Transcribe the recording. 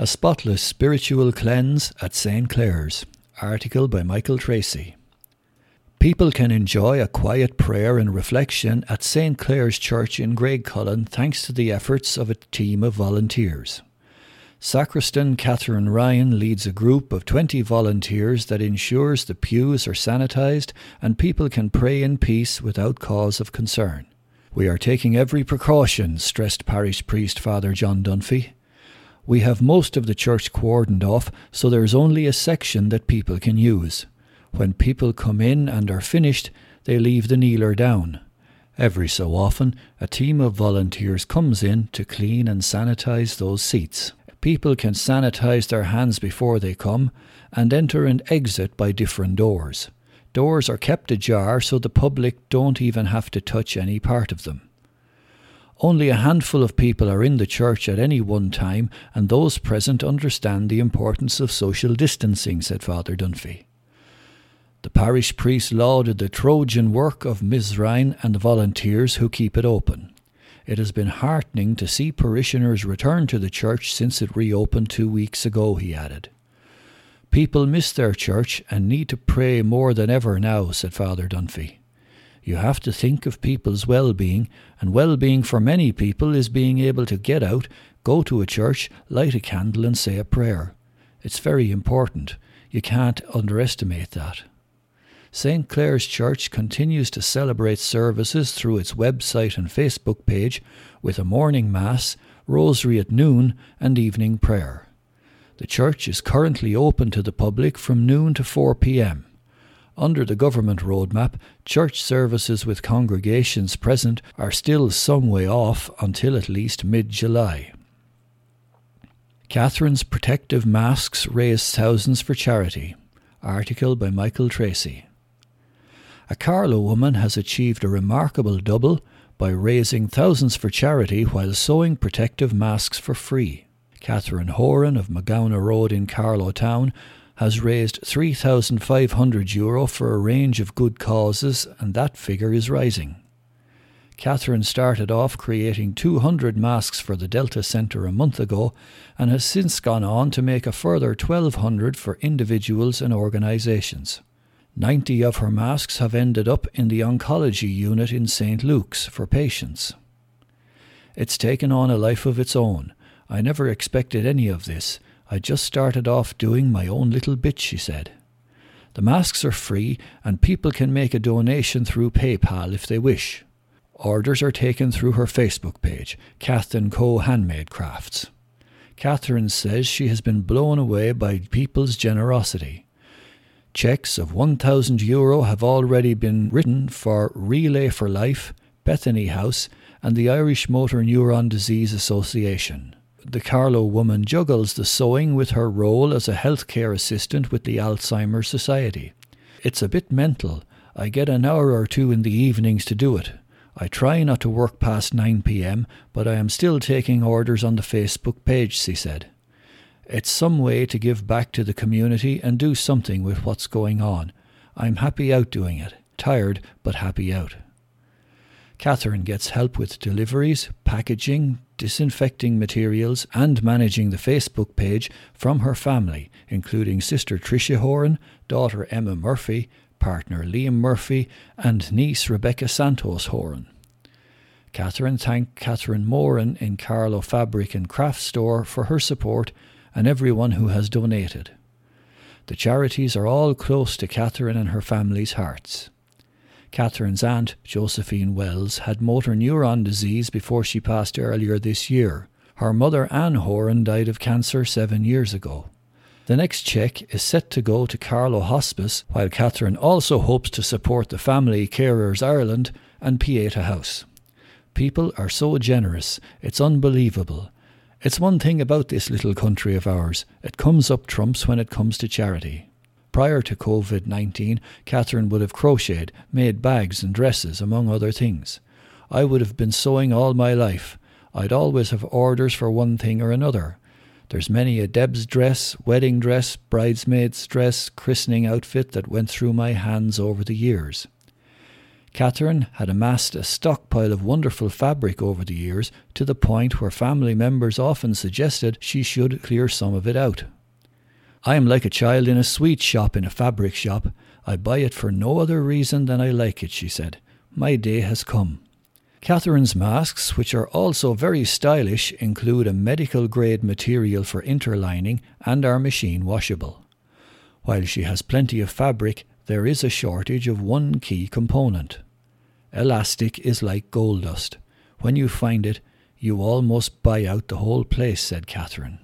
A Spotless Spiritual Cleanse at St. Clare's. Article by Michael Tracy. People can enjoy a quiet prayer and reflection at St. Clare's Church in Graiguecullen thanks to the efforts of a team of volunteers. Sacristan Catherine Ryan leads a group of 20 volunteers that ensures the pews are sanitised and people can pray in peace without cause of concern. We are taking every precaution, stressed parish priest Father John Dunphy. We have most of the church cordoned off, so there is only a section that people can use. When people come in and are finished, they leave the kneeler down. Every so often, a team of volunteers comes in to clean and sanitize those seats. People can sanitize their hands before they come and enter and exit by different doors. Doors are kept ajar so the public don't even have to touch any part of them. Only a handful of people are in the church at any one time, and those present understand the importance of social distancing, said Father Dunphy. The parish priest lauded the Trojan work of. Ryan and the volunteers who keep it open. It has been heartening to see parishioners return to the church since it reopened two weeks ago, he added. People miss their church and need to pray more than ever now, said Father Dunphy. You have to think of people's well being, and well being for many people is being able to get out, go to a church, light a candle, and say a prayer. It's very important. You can't underestimate that. St. Clare's Church continues to celebrate services through its website and Facebook page with a morning Mass, Rosary at noon, and evening prayer. The church is currently open to the public from noon to 4 pm. Under the government roadmap, church services with congregations present are still some way off until at least mid July. Catherine's protective masks raise thousands for charity. Article by Michael Tracy. A Carlow woman has achieved a remarkable double by raising thousands for charity while sewing protective masks for free. Catherine Horan of Magowna Road in Carlow Town has raised 3,500 euro for a range of good causes, and that figure is rising. Catherine started off creating 200 masks for the Delta Centre a month ago and has since gone on to make a further 1,200 for individuals and organisations. 90 of her masks have ended up in the oncology unit in St. Luke's for patients. It's taken on a life of its own. I never expected any of this, I just started off doing my own little bit, she said. The masks are free and people can make a donation through PayPal if they wish. Orders are taken through her Facebook page, Catherine & Co. Handmade Crafts. Catherine says she has been blown away by people's generosity. Cheques of 1,000 euro have already been written for Relay for Life, Bethany House, and the Irish Motor Neuron Disease Association the Carlow woman juggles the sewing with her role as a healthcare assistant with the Alzheimer's Society. It's a bit mental. I get an hour or two in the evenings to do it. I try not to work past 9 pm, but I am still taking orders on the Facebook page, she said. It's some way to give back to the community and do something with what's going on. I'm happy out doing it. Tired, but happy out. Catherine gets help with deliveries, packaging, disinfecting materials, and managing the Facebook page from her family, including sister Tricia Horan, daughter Emma Murphy, partner Liam Murphy, and niece Rebecca Santos Horan. Catherine thanked Catherine Moran in Carlow Fabric and Craft Store for her support and everyone who has donated. The charities are all close to Catherine and her family's hearts. Catherine's aunt, Josephine Wells, had motor neuron disease before she passed earlier this year. Her mother, Anne Horan, died of cancer seven years ago. The next cheque is set to go to Carlow Hospice, while Catherine also hopes to support the Family Carers Ireland and Pieta House. People are so generous, it's unbelievable. It's one thing about this little country of ours, it comes up trumps when it comes to charity. Prior to COVID 19, Catherine would have crocheted, made bags and dresses, among other things. I would have been sewing all my life. I'd always have orders for one thing or another. There's many a Deb's dress, wedding dress, bridesmaid's dress, christening outfit that went through my hands over the years. Catherine had amassed a stockpile of wonderful fabric over the years to the point where family members often suggested she should clear some of it out. I am like a child in a sweet shop in a fabric shop. I buy it for no other reason than I like it, she said. My day has come. Catherine's masks, which are also very stylish, include a medical grade material for interlining and are machine washable. While she has plenty of fabric, there is a shortage of one key component. Elastic is like gold dust. When you find it, you almost buy out the whole place, said Catherine.